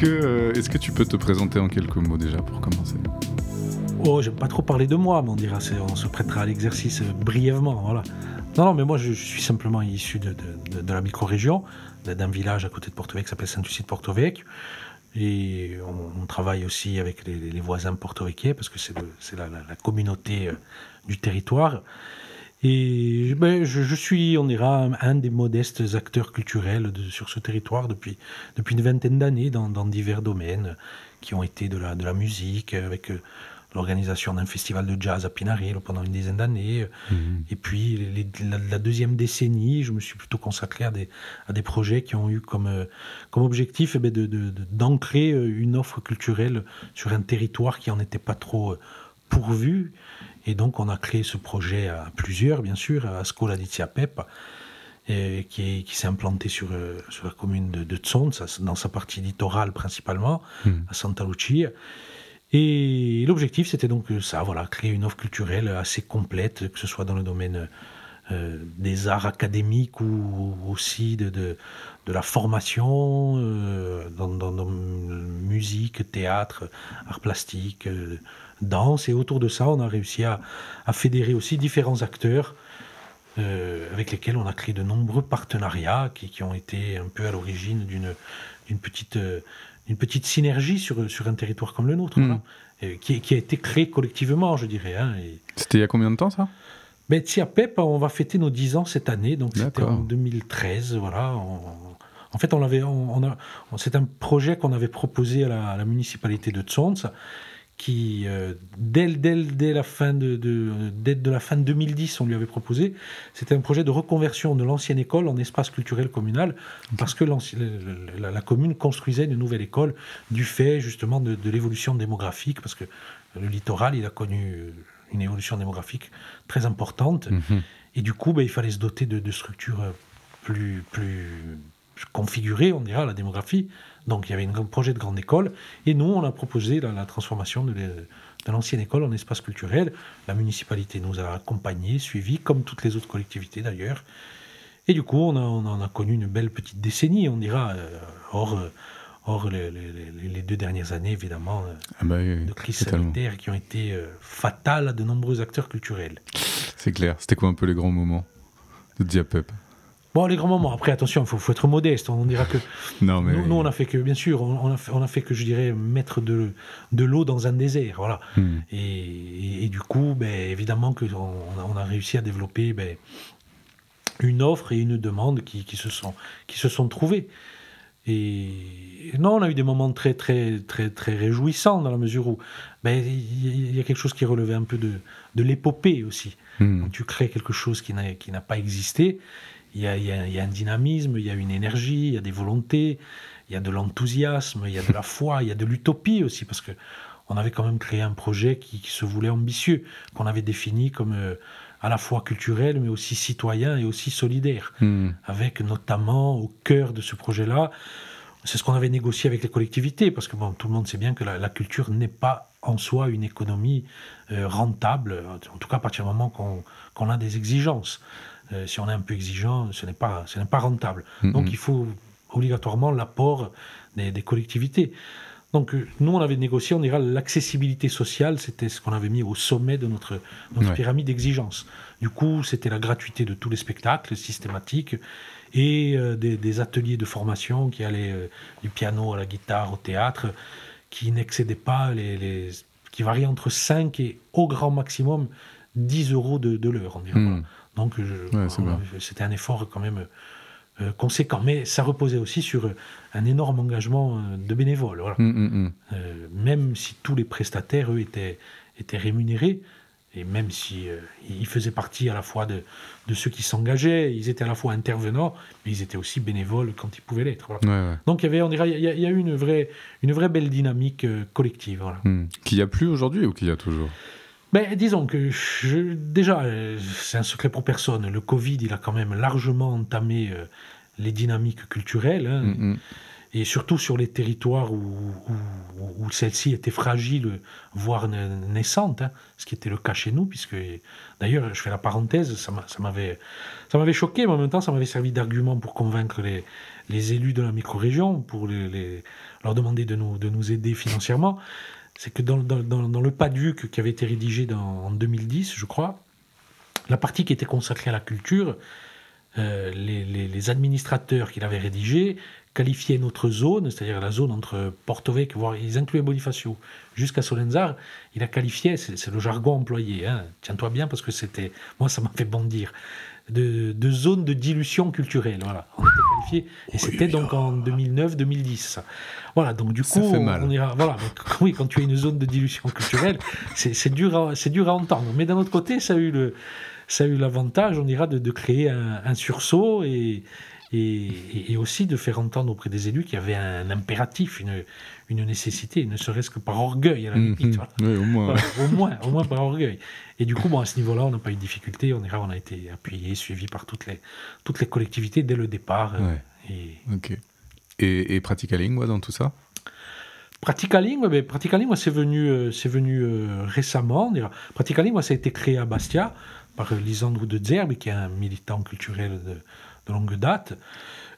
que, est-ce que tu peux te présenter en quelques mots déjà pour commencer? Oh, j'aime pas trop parler de moi, mais on dira, on se prêtera à l'exercice brièvement. Voilà. Non, non, mais moi je, suis simplement issu de, de, la micro-région, d'un village à côté de Porto Vecchio qui s'appelle Saint-Lucie de Porto Vecchio. Et on, travaille aussi avec les, voisins portoricains parce que c'est la, la, communauté euh, du territoire. Et ben, je, suis, on dira, un, des modestes acteurs culturels sur ce territoire depuis, depuis une vingtaine d'années dans, dans, divers domaines qui ont été de la, de la musique, avec euh, l'organisation d'un festival de jazz à Pinarello pendant une dizaine d'années. Mhm. Et puis, la, deuxième décennie, je me suis plutôt consacré à des, à des projets qui ont eu comme, euh, comme objectif eh ben, d'ancrer de, de, une offre culturelle sur un territoire qui n'en était pas trop euh, pourvu. Et donc, on a créé ce projet à plusieurs, bien sûr, à Scola di Pep, et qui, qui s'est implanté sur, euh, sur la commune de, de dans sa partie littorale principalement, mhm. à Santa Lucia. Et l'objectif, c'était donc ça, voilà, créer une offre culturelle assez complète, que ce soit dans le domaine euh, des arts académiques ou aussi de, de, la formation, euh, dans, dans, musique, théâtre, arts plastiques, euh, danse. Et autour de ça, on a réussi à, à fédérer aussi différents acteurs avec lesquels on a créé de nombreux partenariats qui, qui ont été un peu à l'origine d'une petite une petite synergie sur, sur un territoire comme le nôtre, hmm. qui, qui, a été créé collectivement, je dirais. Hein, c'était il y a combien de temps ça? Ben, Pep, on va fêter nos 10 ans cette année, donc c'était en 2013. Voilà, en fait, on on, a, c'est un projet qu'on avait proposé à la, à la municipalité de Tsons, qui, euh, dès, dès, la fin de, de, la fin de 2010, on lui avait proposé, c'était un projet de reconversion de l'ancienne école en espace culturel communal, parce que la, la, commune construisait une nouvelle école du fait justement de, l'évolution démographique, parce que le littoral, il a connu une évolution démographique très importante, mhm. et du coup, ben, il fallait se doter de, structures plus, plus configurées, on dira, la démographie, donc il y avait un projet de grande école, et nous, on a proposé la, transformation de, l'ancienne école en espace culturel. La municipalité nous a accompagnés, suivis, comme toutes les autres collectivités d'ailleurs. Et du coup, on a, a, connu une belle petite décennie, on dira, euh, hors, hors les, deux dernières années, évidemment, euh, ah bah de crise sanitaire qui ont été euh, fatales à de nombreux acteurs culturels. C'est clair. C'était quoi un peu les grands moments de Diapep? Bon, les grands moments. Après, attention, il faut, être modeste. On dira que. non, mais... nous, on a fait que, bien sûr, on a fait, on a fait que, je dirais, mettre de, de l'eau dans un désert. Voilà. Hmm. Et, et, du coup, ben, évidemment, que on, a, réussi à développer ben, une offre et une demande qui, qui, se, sont, qui se sont trouvées. Et non, on a eu des moments très, très, très, très réjouissants dans la mesure où ben, il y a quelque chose qui relevait un peu de, de l'épopée aussi. Hmm. tu crées quelque chose qui n'a pas existé il y, a, un dynamisme, il y a une énergie, il y a des volontés, il y a de l'enthousiasme, il y a de la foi, il y a de l'utopie aussi, parce que on avait quand même créé un projet qui, se voulait ambitieux, qu'on avait défini comme euh, à la fois culturel, mais aussi citoyen et aussi solidaire, hmm. avec notamment au cœur de ce projet-là, c'est ce qu'on avait négocié avec les collectivités, parce que bon, tout le monde sait bien que la, culture n'est pas en soi une économie euh, rentable, en tout cas à partir du moment qu'on a des exigences. Euh, si on est un peu exigeant, ce n'est pas, ce n'est pas rentable. Donc il faut obligatoirement l'apport des, collectivités. Donc euh, nous, on avait négocié, on dirait l'accessibilité sociale, c'était ce qu'on avait mis au sommet de notre, notre pyramide d'exigence. Du coup, c'était la gratuité de tous les spectacles systématiques et euh, des, ateliers de formation qui allaient du piano à la guitare, au théâtre, qui n'excédaient pas les, qui variaient entre 5 et au grand maximum 10 euros de, de l'heure. Hmm. Donc c'était un effort quand même euh, conséquent. Mais ça reposait aussi sur un énorme engagement euh, de bénévoles. Voilà. Mm, mm. Euh, même si tous les prestataires, eux, étaient, étaient rémunérés, et même si ils faisaient partie à la fois de, de ceux qui s'engageaient, ils étaient à la fois intervenants, mais ils étaient aussi bénévoles quand ils pouvaient l'être. Donc il y avait, on dirait, il y, a, eu une vraie, une vraie belle dynamique collective. Voilà. Qu'il n'y a plus aujourd'hui ou qu'il y a toujours? Ben, disons que je, déjà, euh, c'est un secret pour personne. Le Covid, il a quand même largement entamé euh, les dynamiques culturelles. Hein. Mm, mm. et surtout sur les territoires où, où, celle-ci était fragile, voire naissante, hein, ce qui était le cas chez nous, puisque d'ailleurs, je fais la parenthèse, ça m'avait, ça m'avait choqué, mais en même temps, ça m'avait servi d'argument pour convaincre les, les élus de la micro-région, pour les, leur demander de nous, de nous aider financièrement. C'est que dans, le PADUC qui avait été rédigé en 2010, je crois, la partie qui était consacrée à la culture, euh, les, administrateurs qui l'avaient rédigé qualifiaient notre zone, c'est-à-dire la zone entre Porto-Vecchio, voire ils incluaient Bonifacio, jusqu'à Solenzar, il a qualifié, c'est le jargon employé, hein, tiens-toi bien parce que c'était, moi ça m'a fait bondir, de, de, zone de dilution culturelle, voilà, on était qualifié, et c'était donc en 2009-2010. Voilà, donc du coup, on ira, voilà, oui, quand tu as une zone de dilution culturelle, c'est dur, c'est dur à entendre, mais d'un autre côté, ça a eu le ça a eu l'avantage, on dira, de, de créer un, un, sursaut et, et, aussi de faire entendre auprès des élus qu'il y avait un impératif, une, une nécessité, ne serait-ce que par orgueil à la mhm. limite. oui, au, moins. au moins. au moins, par orgueil. Et du coup, bon, à ce niveau-là, on n'a pas eu de difficulté. On, on a été appuyé, suivi par toutes les, toutes les collectivités dès le départ. Euh, et... Ok. Et, et Praticaling, dans tout ça? Praticaling, ben, Praticaling, c'est venu, euh, c'est venu euh, récemment. Praticaling, ça a été créé à Bastia par Lisandro de Zerbe, qui est un militant culturel de, longue date.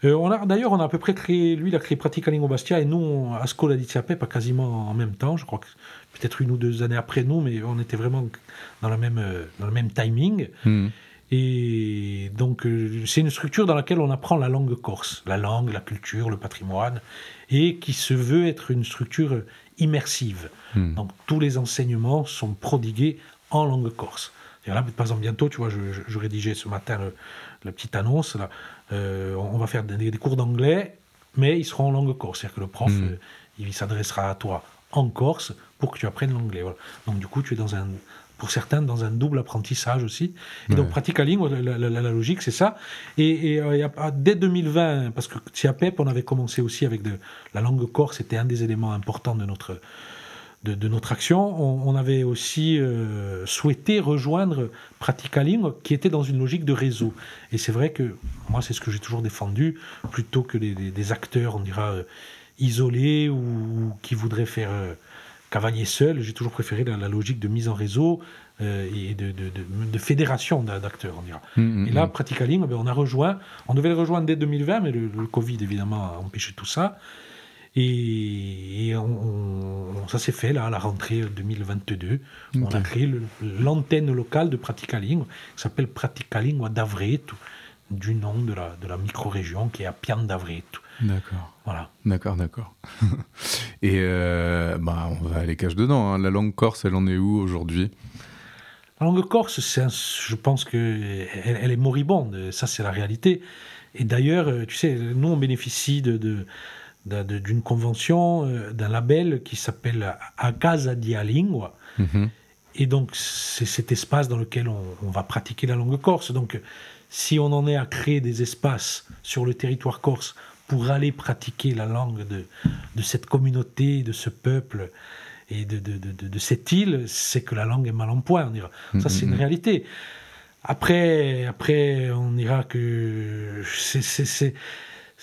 Euh, on a d'ailleurs on a à peu près créé, lui il a créé Praticaling Bastia et nous à Scola di pas quasiment en même temps, je crois que peut-être une ou deux années après nous, mais on était vraiment dans, la même, euh, dans le même timing. Hmm. Et donc euh, c'est une structure dans laquelle on apprend la langue corse, la langue, la culture, le patrimoine, et qui se veut être une structure immersive. Hmm. Donc tous les enseignements sont prodigués en langue corse. Et là, par exemple, bientôt, tu vois, je, je rédigeais ce matin la petite annonce, là, euh, on va faire des, cours d'anglais, mais ils seront en langue corse. C'est-à-dire que le prof, mm. euh, il s'adressera à toi en corse pour que tu apprennes l'anglais. Donc du coup, tu es dans un, pour certains, dans un double apprentissage aussi. Et donc, Praticaling, la, la, la, logique, c'est ça. Et, euh, dès 2020, parce que Pep, on avait commencé aussi avec de, la langue corse, c'était un des éléments importants de notre, de, notre action, on, avait aussi euh, souhaité rejoindre Praticaling, qui était dans une logique de réseau. Et c'est vrai que moi, c'est ce que j'ai toujours défendu, plutôt que des acteurs, on dira, euh, isolés ou, qui voudraient faire euh, cavalier seul. J'ai toujours préféré la, logique de mise en réseau et de, fédération d'acteurs, on dira. Mmh, mmh, et là, mmh. Praticaling, ben, on a rejoint, on devait le rejoindre dès 2020, mais le, le Covid, évidemment, a empêché tout ça. Et, ça s'est fait là à la rentrée 2022. On a créé l'antenne locale de Praticaling, qui s'appelle Praticaling d'Avreto, du nom de la, de la micro-région qui est à Pian d'Avreto. D'accord. Voilà. D'accord, d'accord. Et euh, bah, on va aller cache dedans. Hein. La langue corse, elle en est où aujourd'hui? La langue corse, je pense qu'elle elle est moribonde. Ça, c'est la réalité. Et d'ailleurs, euh, tu sais, nous, on bénéficie de, de d'une convention, euh, d'un label qui s'appelle A Casa di Lingua. Mhm. Et donc, c'est cet espace dans lequel on, va pratiquer la langue corse. Donc, si on en est à créer des espaces sur le territoire corse pour aller pratiquer la langue de, de cette communauté, de ce peuple et de, de, de cette île, c'est que la langue est mal en point. On dira. Ça, c'est une réalité. Après, après, on dira que c'est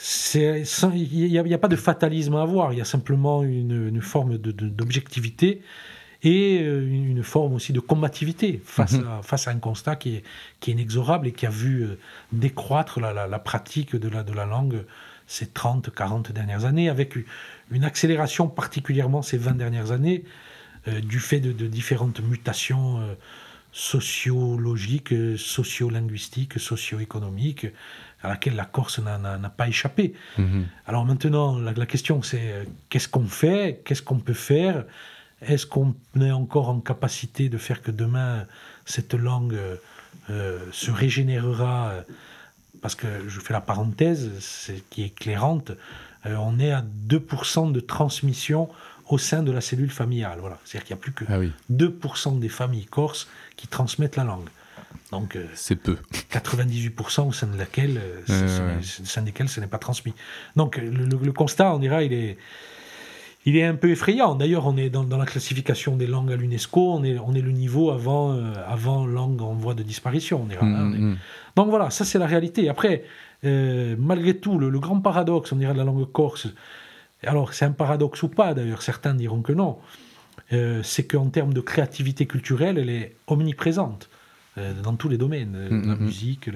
il n'y a, pas de fatalisme à avoir, il y a simplement une, forme d'objectivité et euh, une forme aussi de combativité face, mhm. à, face à un constat qui est, qui est inexorable et qui a vu euh, décroître la, pratique de la, de la langue ces 30, 40 dernières années, avec une accélération particulièrement ces 20 dernières années, euh, du fait de, différentes mutations sociologiques, sociolinguistiques, socio-économiques, à laquelle la Corse n'a pas échappé. Mhm. Alors maintenant, la, question c'est euh, qu'est-ce qu'on fait, qu'est-ce qu'on peut faire? Est-ce qu'on est encore en capacité de faire que demain cette langue euh, se régénérera? Parce que je fais la parenthèse qui est éclairante, euh, on est à 2% de transmission au sein de la cellule familiale. Voilà. C'est-à-dire qu'il n'y a plus que 2% ah des familles corses qui transmettent la langue. Donc, euh, c'est peu. 98% au sein, de laquelle, euh, sein desquels ce n'est pas transmis. Donc, le, constat, on dira, il est, il est un peu effrayant. D'ailleurs, on est dans, la classification des langues à l'UNESCO, on est, on est le niveau avant, euh, avant langue en voie de disparition. On hein, mm, mm. Donc voilà, ça c'est la réalité. Après, euh, malgré tout, le, grand paradoxe, on dirait de la langue corse, alors c'est un paradoxe ou pas d'ailleurs, certains diront que non, euh, c'est qu'en termes de créativité culturelle, elle est omniprésente dans tous les domaines, mm, la musique,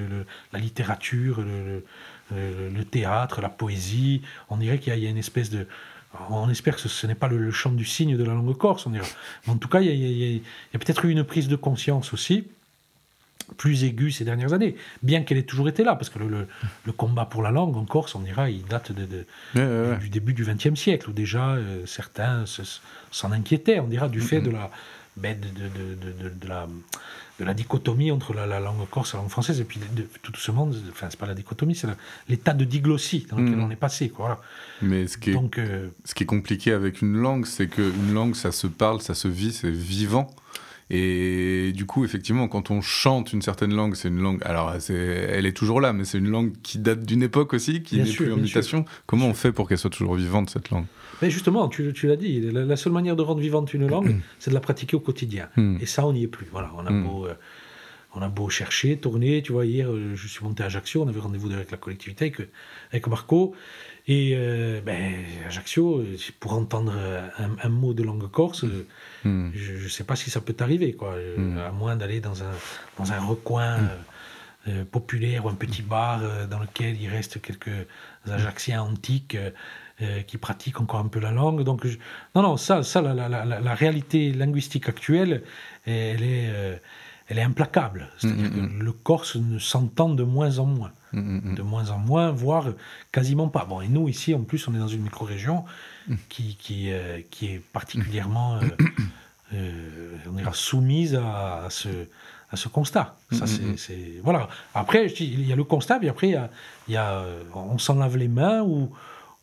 la littérature, le, théâtre, la poésie. On dirait qu'il y, a une espèce de on espère que ce, n'est pas le, chant du cygne de la langue corse, on dira. en tout cas, il y a, peut-être eu une prise de conscience aussi, plus aiguë ces dernières années, bien qu'elle ait toujours été là, parce que le, combat pour la langue en Corse, on dira, il date de, du début du XXe siècle, où déjà euh, certains s'en inquiétaient, on dira, du fait de la, de, la de la dichotomie entre la, langue corse et la langue française, et puis tout doucement, enfin, c'est pas la dichotomie, c'est l'état de diglossie dans lequel mm. on est passé. Quoi, Mais ce qui, est, Donc, euh, ce qui est compliqué avec une langue, c'est qu'une langue, ça se parle, ça se vit, c'est vivant. Et du coup, effectivement, quand on chante une certaine langue, c'est une langue. Alors, elle est toujours là, mais c'est une langue qui date d'une époque aussi, qui n'est plus en mutation. Comment on fait pour qu'elle soit toujours vivante, cette langue? Mais justement, tu, l'as dit, la, seule manière de rendre vivante une langue, c'est de la pratiquer au quotidien. Hmm. Et ça, on n'y est plus. Voilà, on a hmm. beau. Euh, on a beau chercher, tourner, tu vois, hier, euh, je suis monté à Ajaccio, on avait rendez-vous avec la collectivité, avec, avec Marco, et euh, ben, Ajaccio, pour entendre un, mot de langue corse, hmm. je ne sais pas si ça peut arriver, quoi, à moins d'aller dans un, dans un recoin populaire ou un petit bar dans lequel il reste quelques Ajacciens antiques euh, qui pratiquent encore un peu la langue. Donc, non, non, ça, ça la, la, la, réalité linguistique actuelle, elle est, euh, elle est implacable. C'est-à-dire mm, mm, que mm. le corse ne s'entend de moins en moins. De moins en moins, voire quasiment pas. Bon, et nous, ici, en plus, on est dans une micro-région qui, qui, euh, qui, est particulièrement on ira soumise à, ce, à ce constat. Ça, c'est, voilà. Après, il y a le constat, puis après, il y a, il y a on s'en lave les mains ou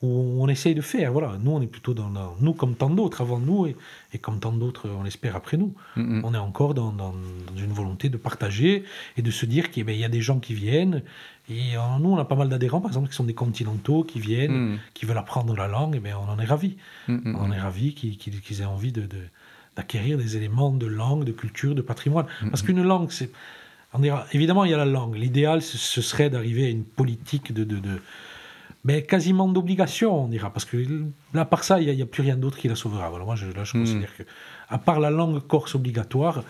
où on essaye de faire. Voilà, nous, on est plutôt dans, nous comme tant d'autres avant nous et, et comme tant d'autres, on l'espère après nous. Mm-hmm. On est encore dans, dans, une volonté de partager et de se dire qu'il y a des gens qui viennent. Et euh, nous, on a pas mal d'adhérents, par exemple, qui sont des continentaux, qui viennent, mm. qui veulent apprendre la langue. Et bien, on en est ravis. On en est ravis qu'ils aient envie de, d'acquérir des éléments de langue, de culture, de patrimoine. Parce qu'une langue, c'est. évidemment, il y a la langue. L'idéal, ce, serait d'arriver à une politique de, de mais quasiment d'obligation, on dira, parce que là, par ça, il n'y a, plus rien d'autre qui la sauvera. Alors moi, je, là, je hmm. considère que, à part la langue corse obligatoire,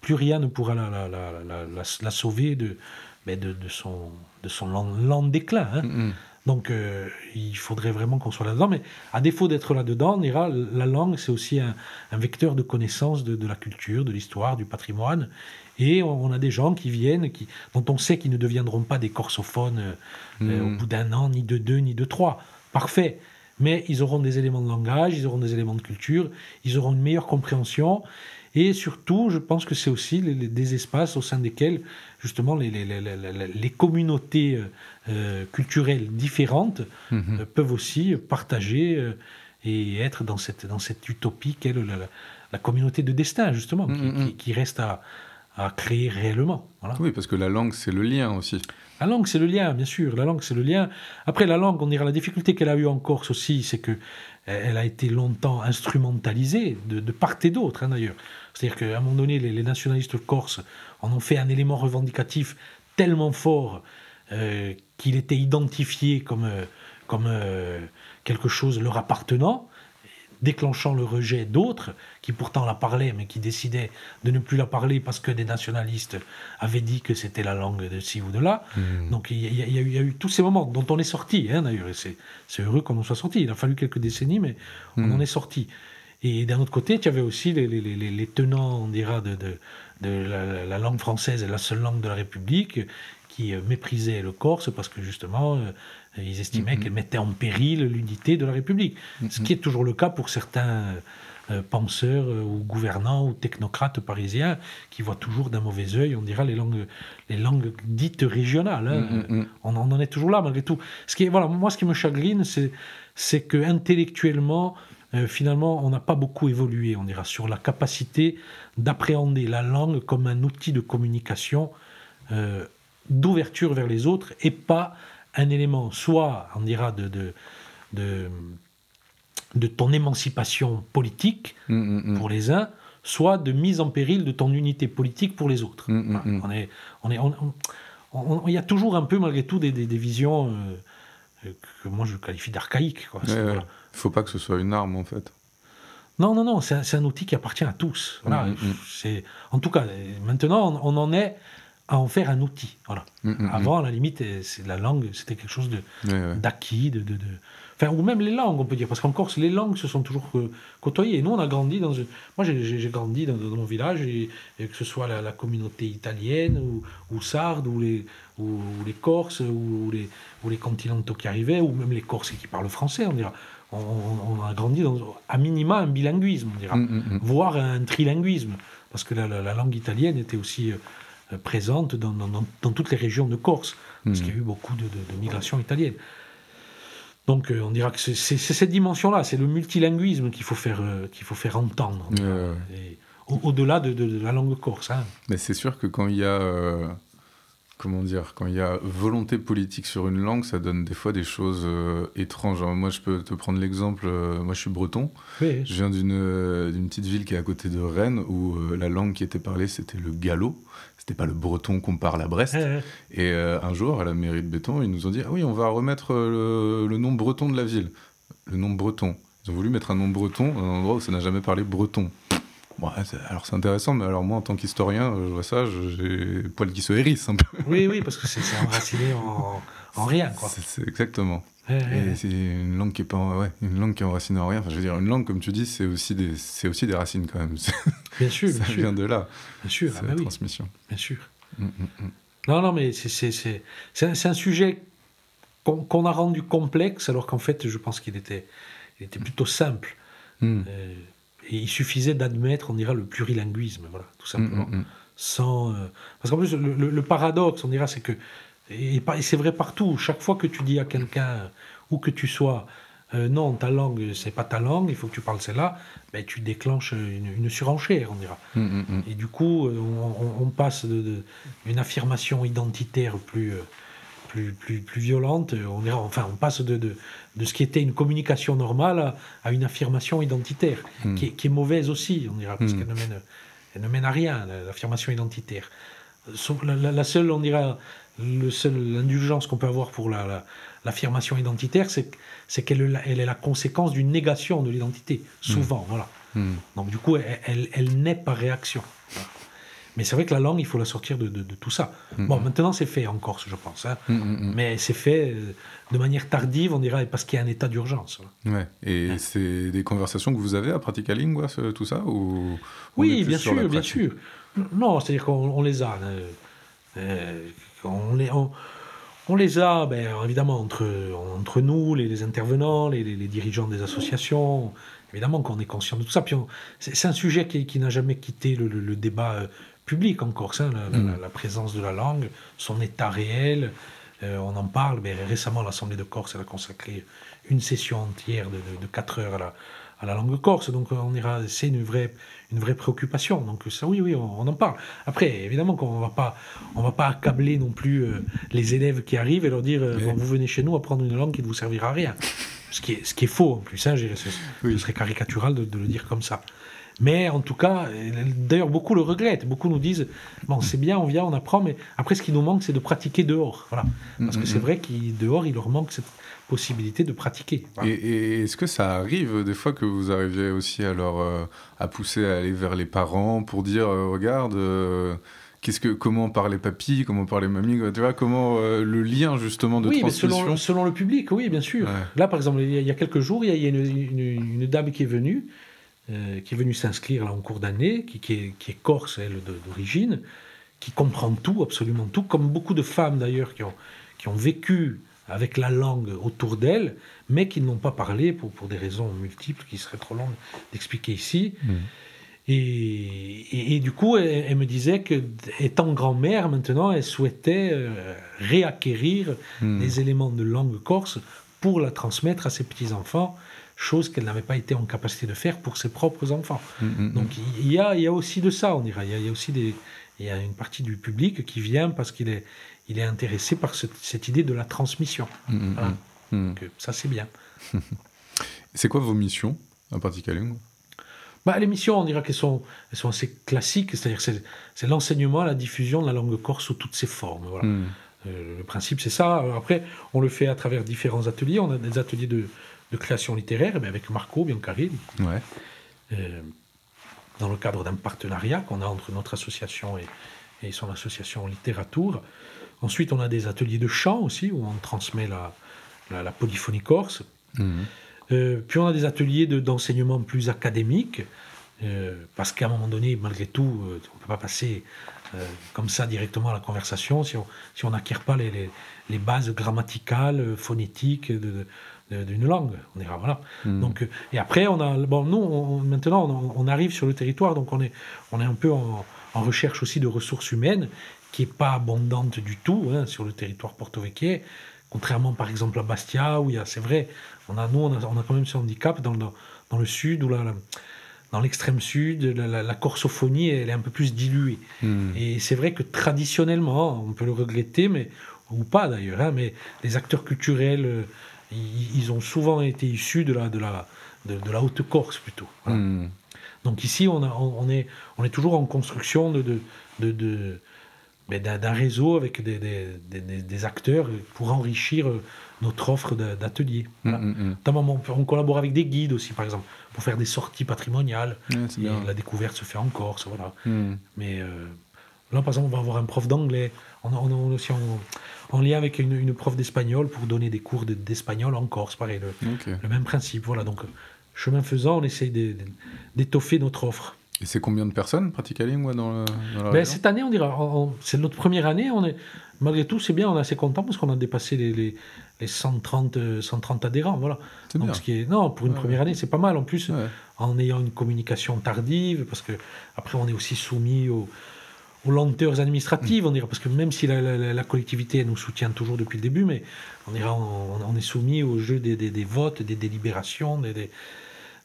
plus rien ne pourra la, la, la, la sauver de, mais de, de, son, de son lent, déclin. Hein. Hmm, hmm. Donc, euh, il faudrait vraiment qu'on soit là-dedans. Mais à défaut d'être là-dedans, on ira, la langue, c'est aussi un, un, vecteur de connaissance de, de la culture, de l'histoire, du patrimoine. Et on a des gens qui viennent, qui, dont on sait qu'ils ne deviendront pas des corsophones euh, euh, au hmm. bout d'un an, ni de deux, ni de trois. Parfait. Mais ils auront des éléments de langage, ils auront des éléments de culture, ils auront une meilleure compréhension. Et surtout, je pense que c'est aussi des espaces au sein desquels, justement, les, les, les, communautés euh, culturelles différentes hmm. peuvent aussi partager et être dans cette, dans cette utopie qu'est la, communauté de destin, justement, hmm, qui, qui, reste à, à créer réellement. Oui, parce que la langue, c'est le lien aussi. La langue, c'est le lien, bien sûr. La langue, c'est le lien. Après, la langue, on dira la difficulté qu'elle a eue en Corse aussi, c'est que elle a été longtemps instrumentalisée de, part et d'autre, hein, d'ailleurs. C'est-à-dire qu'à un moment donné, les, nationalistes corses en ont fait un élément revendicatif tellement fort euh, qu'il était identifié comme, euh, comme euh, quelque chose leur appartenant déclenchant le rejet d'autres qui pourtant la parlaient, mais qui décidaient de ne plus la parler parce que des nationalistes avaient dit que c'était la langue de ci ou de là. Donc il y, a eu tous ces moments dont on est sorti, hein, d'ailleurs, et c'est heureux qu'on en soit sorti. Il a fallu quelques décennies, mais on hmm. en est sorti. Et d'un autre côté, tu avais aussi les, tenants, on dira, de, de, la, langue française et la seule langue de la République, qui euh, méprisaient le Corse parce que justement, euh, ils estimaient mm-hmm. qu'elle mettait en péril l'unité de la République. Ce mm-hmm. qui est toujours le cas pour certains euh, penseurs ou gouvernants ou technocrates parisiens qui voient toujours d'un mauvais œil, on dira, les langues, les langues dites régionales. Hein. Mm-hmm. On, en est toujours là malgré tout. Ce qui est, voilà, moi, ce qui me chagrine, c'est, c'est que intellectuellement, finalement, on n'a pas beaucoup évolué, on dira, sur la capacité d'appréhender la langue comme un outil de communication d'ouverture vers les autres et pas un élément, soit, on dira, de, de, de ton émancipation politique Mm, pour les uns, soit de mise en péril de ton unité politique pour les autres. Mm, mm, mm. On est, on est, on- il y a toujours un peu malgré tout des, des- des visions euh, euh, que moi je qualifie d'archaïques. Ouais, voilà. ouais. Faut pas que ce soit une arme en fait. Non, non, non, c'est un, outil qui appartient à tous. Voilà, Mm, mm, mm. en tout cas, maintenant, on en est à en faire un outil. Voilà. Mm, mm, mm. Avant, à la limite, euh, c'est, la langue, c'était quelque chose de, d'acquis, de, de, de- Enfin, ou même les langues, on peut dire, parce qu'en Corse, les langues se sont toujours euh, côtoyées. Et nous, on a grandi dans... Moi, j'ai, grandi dans, dans mon village, et, et que ce soit la, la communauté italienne, ou, ou sarde, ou les, ou, ou les Corses, ou les, ou les continentaux qui arrivaient, ou même les Corses qui parlent français, on dira. On, on- on a grandi dans, à minima, un bilinguisme, on dira voire un trilinguisme, parce que la, la- la langue italienne était aussi euh, présente dans, dans- dans- toutes les régions de Corse, parce qu'il y a eu beaucoup de, de- de migration italienne. Donc euh, on dira que c'est cette dimension-là, c'est le multilinguisme qu'il faut, faire, euh, qu'il faut faire entendre, au- au-delà de, de- la langue corse. hein. Mais c'est sûr que quand il y a, euh, comment dire, quand il y a volonté politique sur une langue, ça donne des fois des choses euh, étranges. Alors, moi, je peux te prendre l'exemple. euh, moi, je suis breton. Oui, Je viens d'une euh, d'une petite ville qui est à côté de Rennes où la langue qui était parlée c'était le gallo. C'était pas le breton qu'on parle à Brest. Ouais. Et un jour, à la mairie de Béton, ils nous ont dit Ah oui, on va remettre le, le nom breton de la ville. Le nom breton. Ils ont voulu mettre un nom breton dans un endroit où ça n'a jamais parlé breton. Bon, alors c'est intéressant, mais alors moi, en tant qu'historien, euh, je vois ça, j'ai poils qui se hérissent un peu. oui, oui, parce que c'est enraciné en, en rien. Quoi. C'est- exactement. Ouais, ouais, Et ouais. c'est une langue qui est pas, en- ouais, une langue qui est enracinée en rien. Enfin, je veux dire, une langue, comme tu dis, c'est aussi des, c'est aussi des racines quand même. Bien sûr, ça bien sûr. vient de là. Bien sûr, ah la bah oui, transmission. bien sûr. Mm, mm, mm. Non, non, mais c'est- c'est c'est- c'est un, un sujet qu'on a rendu complexe, alors qu'en fait, je pense qu'il était, il était plutôt simple. Euh, et il suffisait d'admettre, on dira, le plurilinguisme, voilà, tout Mm, simplement. mm, mm. Sans, euh, parce qu'en plus, le, le- paradoxe, on dira, c'est que, et, c'est vrai partout, chaque fois que tu dis à quelqu'un, euh, où que tu sois, euh, non, ta langue, c'est pas ta langue, il faut que tu parles celle-là, ben, tu déclenches une, une surenchère, on dira. Mm, mm, mm. Et du coup, on, passe d'une affirmation identitaire plus, euh, plus, plus, plus violente, on, dira- enfin, on passe de, de, de ce qui était une communication normale à, une affirmation identitaire, Mm. qui, est, qui est mauvaise aussi, on dira, parce Mm. qu'elle ne mène, elle ne mène à rien, la- l'affirmation identitaire. Sauf la, la- la seule, on dira, le seul indulgence qu'on peut avoir pour la- la- l'affirmation identitaire, c'est c'est qu'elle est la- elle est la conséquence d'une négation de l'identité, souvent, voilà. Donc du coup, elle, elle, elle naît par réaction. Voilà. Mais c'est vrai que la langue, il faut la sortir de, de- de tout ça. Bon, maintenant c'est fait en Corse, je pense. hein. Mais c'est fait euh, de manière tardive, on dirait, parce qu'il y a un état d'urgence. voilà. Ouais. Et Ouais. c'est des conversations que vous avez à Pratica Lingua, ce- tout ça ou Oui, bien sûr, bien sûr. Non, c'est-à-dire qu'on on les a. euh, euh, on, les, on, on les a, ben, évidemment, entre, entre nous, les, les intervenants, les, les- les dirigeants des associations. Évidemment qu'on est conscient de tout ça. Puis c'est un sujet qui, qui n'a jamais quitté le, le- le débat euh, public en Corse, la, la- Mm. la- la présence de la langue, son état réel. Euh, on en parle. Ben, récemment, l'Assemblée de Corse elle a consacré une session entière de, de, 4 heures à la, à la langue corse. Donc euh, on ira, c'est une vraie, une vraie préoccupation. Donc ça, oui, oui, on, on en parle. Après, évidemment qu'on va pas, on va pas accabler non plus euh, les élèves qui arrivent et leur dire, euh, Mais- bon, vous venez chez nous apprendre une langue qui ne vous servira à rien. Ce qui est, ce qui est faux en plus. Hein, ce, Oui. ce serait caricatural de, de le dire comme ça. Mais en tout cas, euh, d'ailleurs, beaucoup le regrettent. Beaucoup nous disent bon, c'est bien, on vient, on apprend, mais après, ce qui nous manque, c'est de pratiquer dehors. Voilà. Parce que c'est vrai qu'il dehors, il leur manque cette possibilité de pratiquer. Voilà. Et, et est-ce que ça arrive des fois que vous arriviez aussi à leur euh, à pousser à aller vers les parents pour dire euh, regarde euh, qu'est-ce que comment parlait papy comment parlait mamie tu vois comment euh, le lien justement de oui, transmission selon, selon le public, oui, bien sûr. Ouais. Là, par exemple, il y a, quelques jours, il y a, il y a une, une- une dame qui est venue, euh, qui est venue s'inscrire là en cours d'année, qui, qui est, qui est corse, elle, d'origine, qui comprend tout, absolument tout, comme beaucoup de femmes d'ailleurs qui ont, qui ont vécu avec la langue autour d'elle, mais qui n'ont pas parlé pour, pour des raisons multiples qui seraient trop longues d'expliquer ici. Mm. Et, et- et du coup, elle, elle me disait que, étant grand-mère, maintenant, elle souhaitait euh, réacquérir Mm. des éléments de langue corse pour la transmettre à ses petits-enfants, chose qu'elle n'avait pas été en capacité de faire pour ses propres enfants. Mm, mm, mm. Donc il y a, il y a aussi de ça, on dirait. Il y a, il y a aussi des, il y a une partie du public qui vient parce qu'il est, il est intéressé par cette, cette idée de la transmission. Mm, mm, Voilà. mm. Mm. Donc, ça, c'est bien. C'est quoi vos missions à Particalling bah, les missions, on dirait qu'elles sont, elles sont assez classiques, c'est-à-dire que c'est l'enseignement, la diffusion de la langue corse sous toutes ses formes. Voilà. Euh, le principe, c'est ça. Après, on le fait à travers différents ateliers. On a des ateliers de, de création littéraire mais avec Marco Biancaril. Ouais. Euh, dans le cadre d'un partenariat qu'on a entre notre association et, et, son association Littérature. Ensuite, on a des ateliers de chant aussi, où on transmet la, la, polyphonie corse. Hmm. Euh, puis on a des ateliers d'enseignement plus académiques, euh, parce qu'à un moment donné, malgré tout, euh, on ne peut pas passer comme ça directement à la conversation si on n'acquiert pas les, les, bases grammaticales, phonétiques d'une langue. On est, voilà. Hmm. Donc, et après, on a, bon, nous, maintenant, on, arrive sur le territoire, donc on est, on est un peu en, recherche aussi de ressources humaines, qui n'est pas abondante du tout hein, sur le territoire porto-vecchie. Contrairement par exemple à Bastia, où il y a, c'est vrai, on a, nous on a, on a quand même ce handicap dans le, dans le sud, ou la, dans l'extrême sud, la, la, corsophonie, elle est un peu plus diluée. Hmm. Et c'est vrai que traditionnellement, on peut le regretter, mais, ou pas d'ailleurs, hein, mais les acteurs culturels, ils, ont souvent été issus de la, de la, de, la Haute-Corse plutôt. Hmm. Donc ici, on, a, on, est, on est toujours en construction de, de, de d'un réseau avec des, des, des, acteurs pour enrichir euh, notre offre d'ateliers. Mm, mm, mm. on, collabore avec des guides aussi, par exemple, pour faire des sorties patrimoniales. la découverte se fait en Corse, voilà. Mais euh, là, par exemple, on va avoir un prof d'anglais. On, on, est aussi en, lien avec une, une prof d'espagnol pour donner des cours d'espagnol en Corse, pareil, le, le, même principe. Voilà, donc chemin faisant, on essaye d'étoffer notre offre. Et c'est combien de personnes, Praticaling, moi, dans, la, dans ben, Cette année, on dira, c'est notre première année. On est, malgré tout, c'est bien, on est assez content parce qu'on a dépassé les, les, les 130, 130 adhérents. Voilà. Donc, Ce qui est, non, pour une première année, c'est pas mal. En plus, en ayant une communication tardive, parce que après, on est aussi soumis aux, aux lenteurs administratives, on dira, parce que même si la, la, collectivité nous soutient toujours depuis le début, mais on, dira, on, est soumis au jeu des, des, des votes, des délibérations, des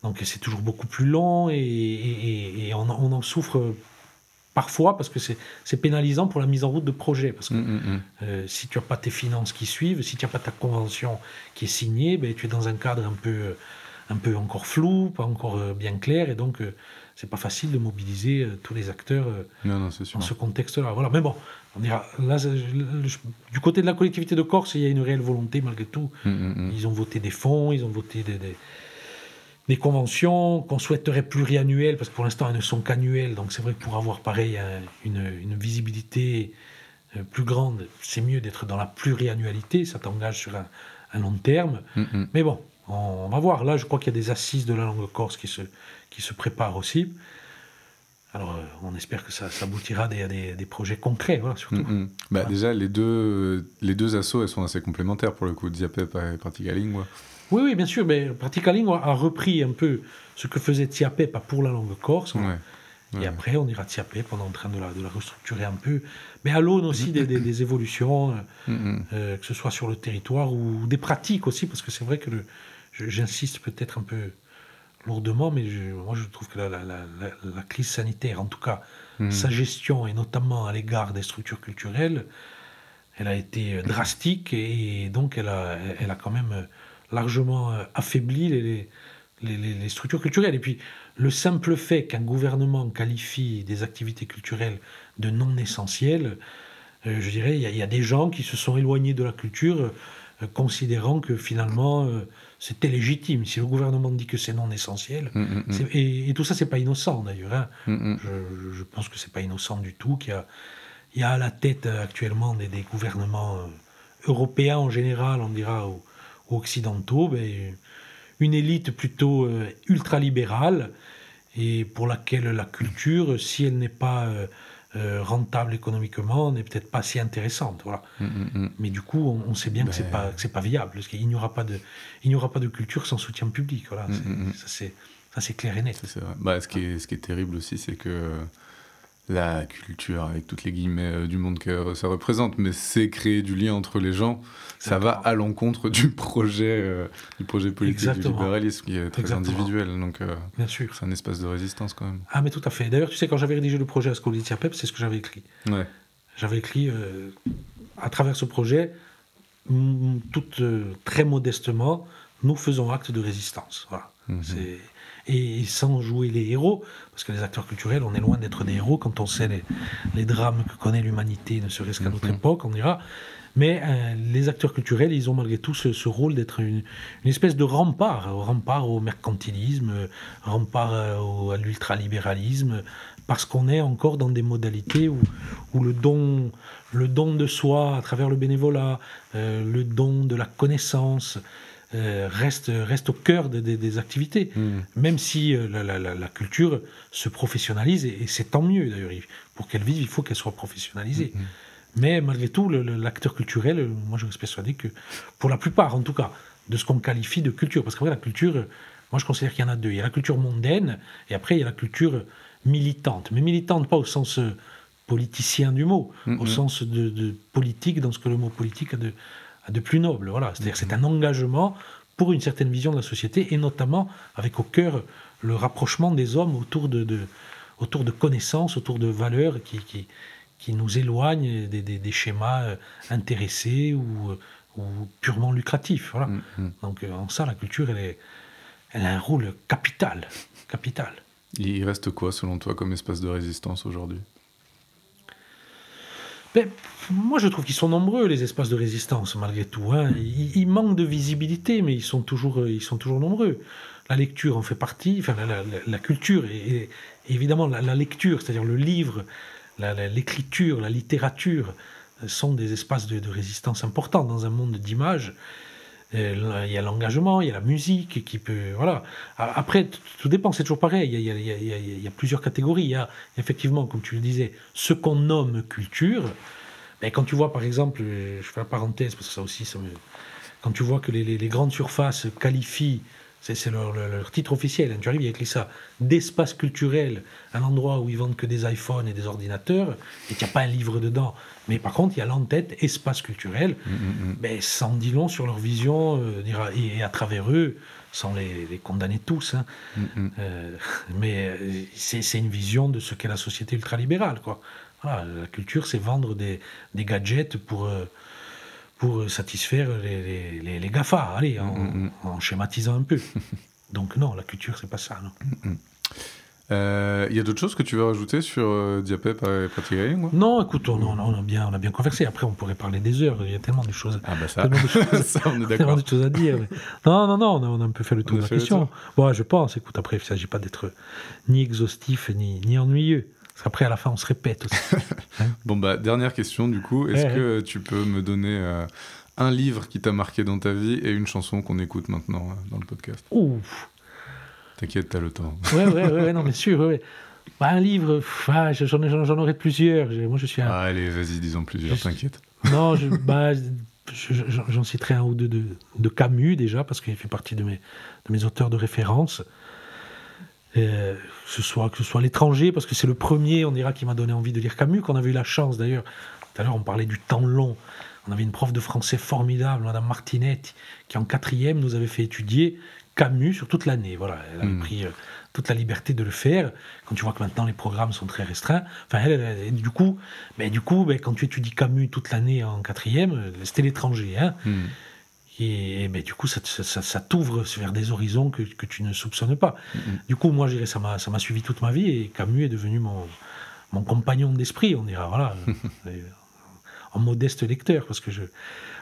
donc c'est toujours beaucoup plus long et, on, en souffre parfois parce que c'est pénalisant pour la mise en route de projets. Parce que mm, mm, mm. Euh, si tu n'as pas tes finances qui suivent, si tu n'as pas ta convention qui est signée, ben, tu es dans un cadre un peu, un peu encore flou, pas encore euh, bien clair, et donc euh, c'est pas facile de mobiliser tous les acteurs dans ce contexte-là. Voilà. Mais bon, on dira, là, du côté de la collectivité de Corse, il y a une réelle volonté malgré tout. Ils ont voté des fonds, ils ont voté des des conventions qu'on souhaiterait pluriannuelles, parce que pour l'instant elles ne sont qu'annuelles, donc c'est vrai que pour avoir pareil une, visibilité euh, plus grande, c'est mieux d'être dans la pluriannualité, ça t'engage sur un, long terme. Mais bon, on, va voir. Là, je crois qu'il y a des assises de la langue corse qui se, qui se préparent aussi. Alors, euh, on espère que ça, ça aboutira à des, des, projets concrets, voilà, surtout. Mm, bah, déjà, les deux, les deux assos, elles sont assez complémentaires pour le coup, Diapep et Praticaling. Oui, oui, bien sûr. Mais Praticaling a repris un peu ce que faisait Tiapep pour la langue corse. Et après, on ira Tiapep, on est en train de la, de la restructurer un peu. Mais à l'aune aussi des, des, évolutions, euh, mm, mm. Euh, que ce soit sur le territoire ou des pratiques aussi, parce que c'est vrai que j'insiste peut-être un peu lourdement, mais moi je trouve que la, la, la, crise sanitaire, en tout cas mm. sa gestion, et notamment à l'égard des structures culturelles, elle a été drastique et donc elle a, elle a quand même largement euh, affaibli les, les, structures culturelles. Et puis, le simple fait qu'un gouvernement qualifie des activités culturelles de non essentielles, euh, je dirais, il y, a des gens qui se sont éloignés de la culture euh, considérant que finalement c'était légitime. Si le gouvernement dit que c'est non essentiel, mm, mm, mm. et, tout ça, c'est pas innocent d'ailleurs. Hein. Je, je, pense que c'est pas innocent du tout. Qu'il y a, il y a à la tête actuellement des, des gouvernements européens en général, on dira, occidentaux, ben, une élite plutôt euh, ultralibérale et pour laquelle la culture, si elle n'est pas euh, euh, rentable économiquement, n'est peut-être pas si intéressante. Voilà. Mm, mm, mm. Mais du coup, on, sait bien que c'est pas c'est pas viable. Parce qu'il n'y aura pas de il n'y aura pas de culture sans soutien public. Voilà. ça c'est ça c'est clair et net. Bah, ce qui est ce qui est terrible aussi, c'est que la culture, avec toutes les guillemets euh, du monde que ça représente, mais c'est créer du lien entre les gens. Ça va à l'encontre du projet, euh, du projet politique du libéralisme qui est très individuel. Donc, euh, Bien sûr. c'est un espace de résistance quand même. Ah, mais tout à fait. D'ailleurs, tu sais, quand j'avais rédigé le projet à Scolitia Pep, c'est ce que j'avais écrit. Ouais. J'avais écrit, à travers ce projet, tout très modestement, nous faisons acte de résistance. Voilà. Mhm. Et sans jouer les héros, parce que les acteurs culturels, on est loin d'être des héros quand on sait les, les drames que connaît l'humanité, ne serait-ce qu'à notre Mhm. époque, on dira. Mais euh, les acteurs culturels, ils ont malgré tout ce, ce rôle d'être une, une espèce de rempart, euh, rempart au mercantilisme, euh, rempart au- à l'ultralibéralisme, parce qu'on est encore dans des modalités où, où le, don, le don de soi à travers le bénévolat, euh, le don de la connaissance, reste, reste au cœur de- de- des activités. Mhm. Même si euh, la, la- culture se professionnalise, et, et c'est tant mieux d'ailleurs. Il- Pour qu'elle vive, il faut qu'elle soit professionnalisée. Mhm. Mais malgré tout, l'acteur culturel, euh, moi je reste persuadé que, pour la plupart en tout cas, de ce qu'on qualifie de culture, parce qu'après la culture, euh, moi je considère qu'il y en a deux. Il y a la culture mondaine, et après il y a la culture militante. Mais militante pas au sens euh, politicien du mot, au sens de, de politique, dans ce que le mot politique a de, de plus noble. Voilà. C'est-à-dire c'est un engagement pour une certaine vision de la société, et notamment avec au cœur le rapprochement des hommes autour de, de- autour de connaissances, autour de valeurs qui, qui, qui nous éloignent des, des- des schémas euh, intéressés ou, euh, ou purement lucratifs. Voilà. Mhm. Donc euh, en ça, la culture, elle, est, elle a un rôle capital. capital. Il reste quoi, selon toi, comme espace de résistance aujourd'hui? Ben, moi, je trouve qu'ils sont nombreux, les espaces de résistance, malgré tout. hein. Ils, manquent de visibilité, mais ils sont toujours, euh, ils sont toujours nombreux. La lecture en fait partie, enfin, la, la- la- culture, et, évidemment, la, lecture, c'est-à-dire le livre, l'écriture, la, littérature, euh, sont des espaces de, de résistance importants dans un monde d'images. Euh, Il y a l'engagement, il y a la musique qui peut. Voilà. Après, tout dépend, c'est toujours pareil. Il y, a, plusieurs catégories. Il y a effectivement, comme tu le disais, ce qu'on nomme culture. Mais quand tu vois, par exemple, euh, je fais la parenthèse parce que ça aussi, quand tu vois que les grandes surfaces qualifient, c'est leur, leur- leur titre officiel, hein, tu arrives, il y a écrit ça, d'espace culturel, un endroit où ils vendent que des iPhones et des ordinateurs, et qu'il n'y a pas un livre dedans. Mais par contre, il y a l'entête espace culturel. Mhm. Ben, ça en dit long sur leur vision, euh, et, à travers eux, sans les, les condamner tous, hein, euh, mais euh, c'est c'est une vision de ce qu'est la société ultralibérale. Quoi. Voilà, la culture, c'est vendre des, des gadgets pour, euh, pour satisfaire les, les, les, les GAFA, allez, en, Mhm. en schématisant un peu. Donc non, la culture, c'est pas ça. Non, Euh, Il y a d'autres choses que tu veux rajouter sur euh, Diapep et moi non écoute, on, on- on a bien, on a bien conversé. Après, on pourrait parler des heures. Il y a tellement de choses, Ah bah ça, tellement de choses ça on est tellement d'accord. de choses à dire. mais- Non, non, non, on a, on a un peu fait le tour de la question. Bon, je pense. Écoute, après, il ne s'agit pas d'être ni exhaustif ni, ni ennuyeux. Parce qu'après, à la fin, on se répète aussi. Bon bah dernière question du coup, est-ce Ouais, que tu peux me donner euh, un livre qui t'a marqué dans ta vie et une chanson qu'on écoute maintenant euh, dans le podcast? Ouh, T'inquiète, t'as le temps. ouais, ouais, ouais, ouais, non, bien sûr. ouais. Bah, un livre, ah, j'en, j'en, j'en aurais plusieurs. Moi, je suis un. Ah, allez, vas-y, disons plusieurs, Juste- t'inquiète. Non, je- bah, je- je- j'en j'en citerai un ou deux de, de Camus déjà, parce qu'il fait partie de mes, de mes auteurs de référence. Euh, que ce soit, que ce soit l'étranger, parce que c'est le premier, on dira, qui m'a donné envie de lire Camus, qu'on avait eu la chance d'ailleurs. Tout à l'heure, on parlait du temps long. On avait une prof de français formidable, Madame Martinette, qui en quatrième nous avait fait étudier Camus sur toute l'année. Voilà, elle avait Mm. pris euh, toute la liberté de le faire. Quand tu vois que maintenant les programmes sont très restreints, enfin, elle, elle- elle- du coup, ben, du coup, ben, quand tu étudies Camus toute l'année en quatrième, euh, c'était l'étranger. Hein, Hmm. Et, ben, du coup, ça, t'ouvre vers des horizons que, que tu ne soupçonnes pas. Du coup, moi, je dirais, ça m'a suivi toute ma vie et Camus est devenu mon, mon compagnon d'esprit, on dira. Voilà, en modeste lecteur, parce que je.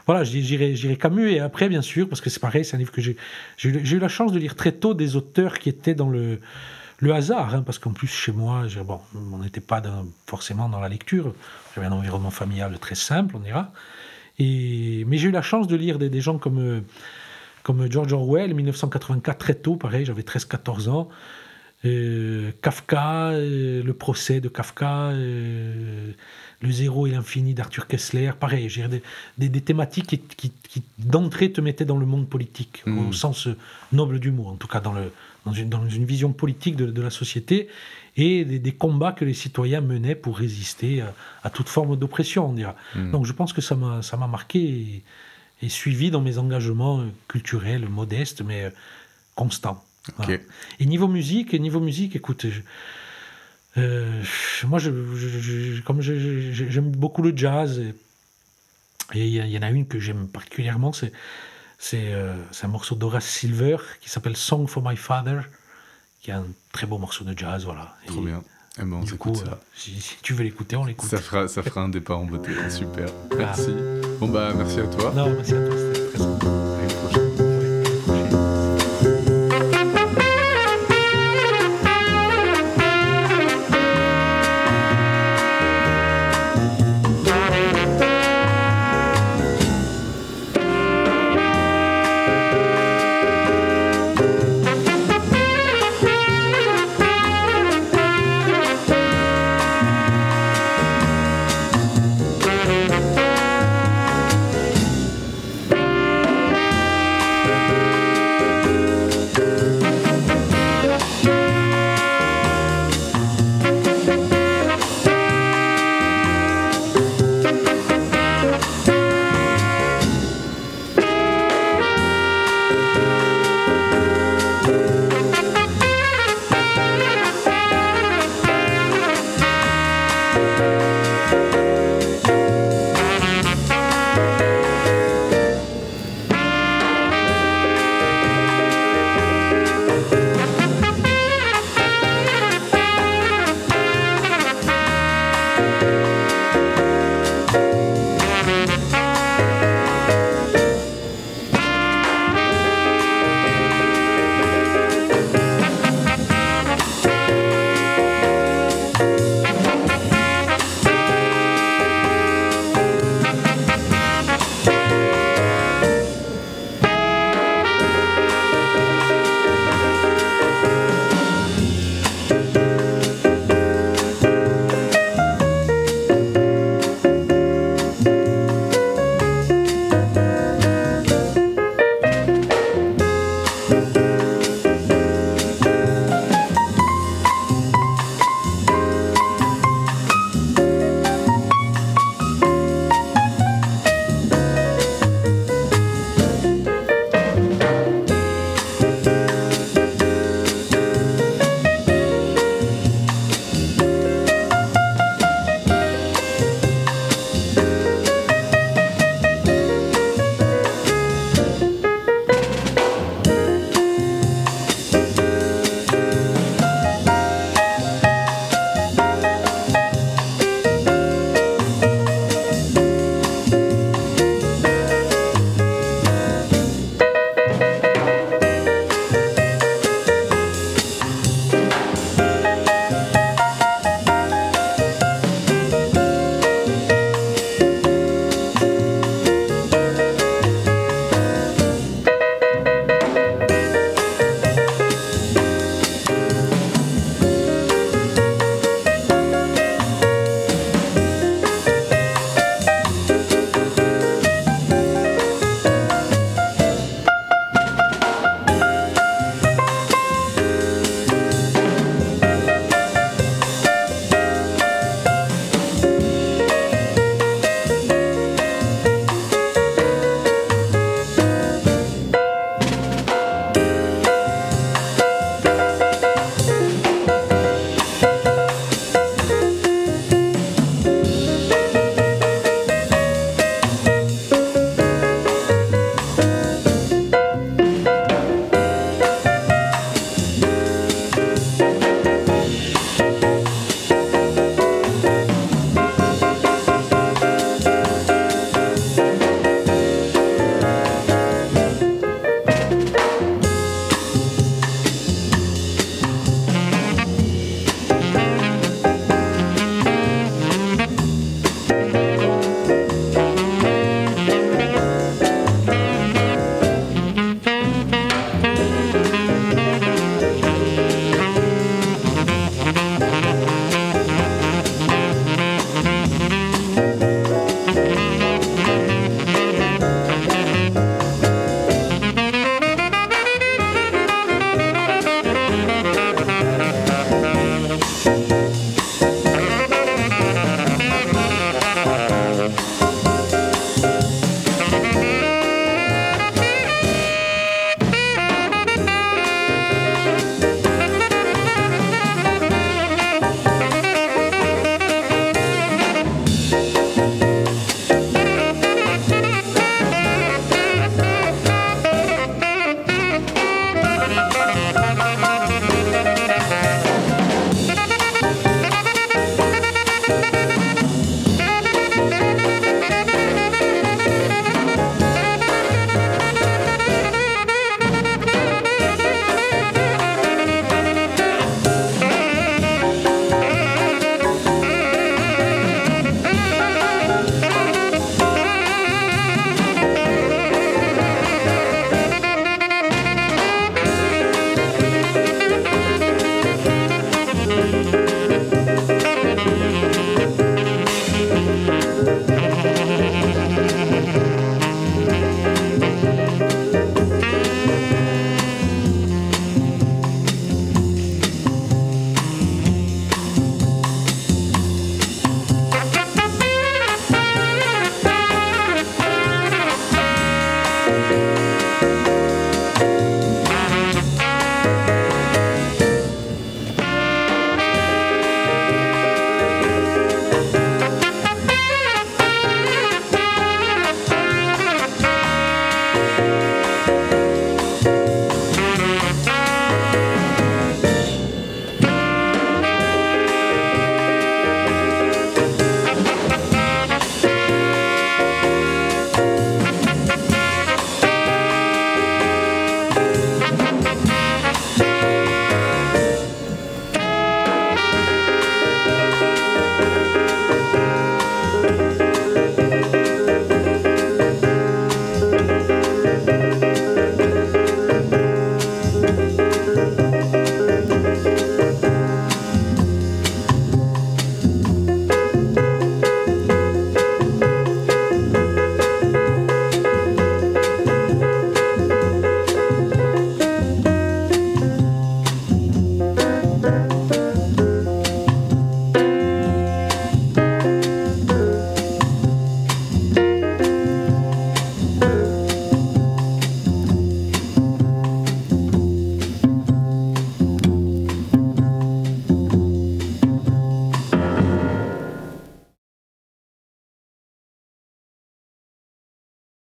Voilà, j'irai Camus et après, bien sûr, parce que c'est pareil, c'est un livre que j'ai eu, la chance de lire très tôt des auteurs qui étaient dans le, le hasard, hein, parce qu'en plus, chez moi, bon, on n'était pas dans- forcément dans la lecture. J'avais un environnement familial très simple, on dira. Et, mais j'ai eu la chance de lire des, des gens comme, euh, comme George Orwell, 1984, très tôt, pareil, j'avais 13-14 ans. Euh, Kafka, euh, le procès de Kafka, euh, le zéro et l'infini d'Arthur Kessler, pareil, des, des, des thématiques qui, qui- qui, d'entrée te mettaient dans le monde politique, au sens euh, noble du mot, en tout cas dans, le, dans, une, dans une vision politique de, de la société, et des, des combats que les citoyens menaient pour résister à, à toute forme d'oppression, on dira. Mm. Donc je pense que ça m'a marqué et, et suivi dans mes engagements culturels modestes, mais constants. Et niveau musique, et niveau musique, écoute, je- euh, moi, je, je- je- comme j'aime beaucoup le jazz, et y, il y en a une que j'aime particulièrement, c'est C'est un morceau d'Horace Silver qui s'appelle Song for My Father, qui est un très beau morceau de jazz. Voilà. Trop bien. Eh ben, du coup, ça. Si, tu veux l'écouter, on l'écoute. Ça fera, ça fera un départ en beauté. Super. Merci. Bon, bah, merci à toi. Non, merci à toi. C'était très sympa.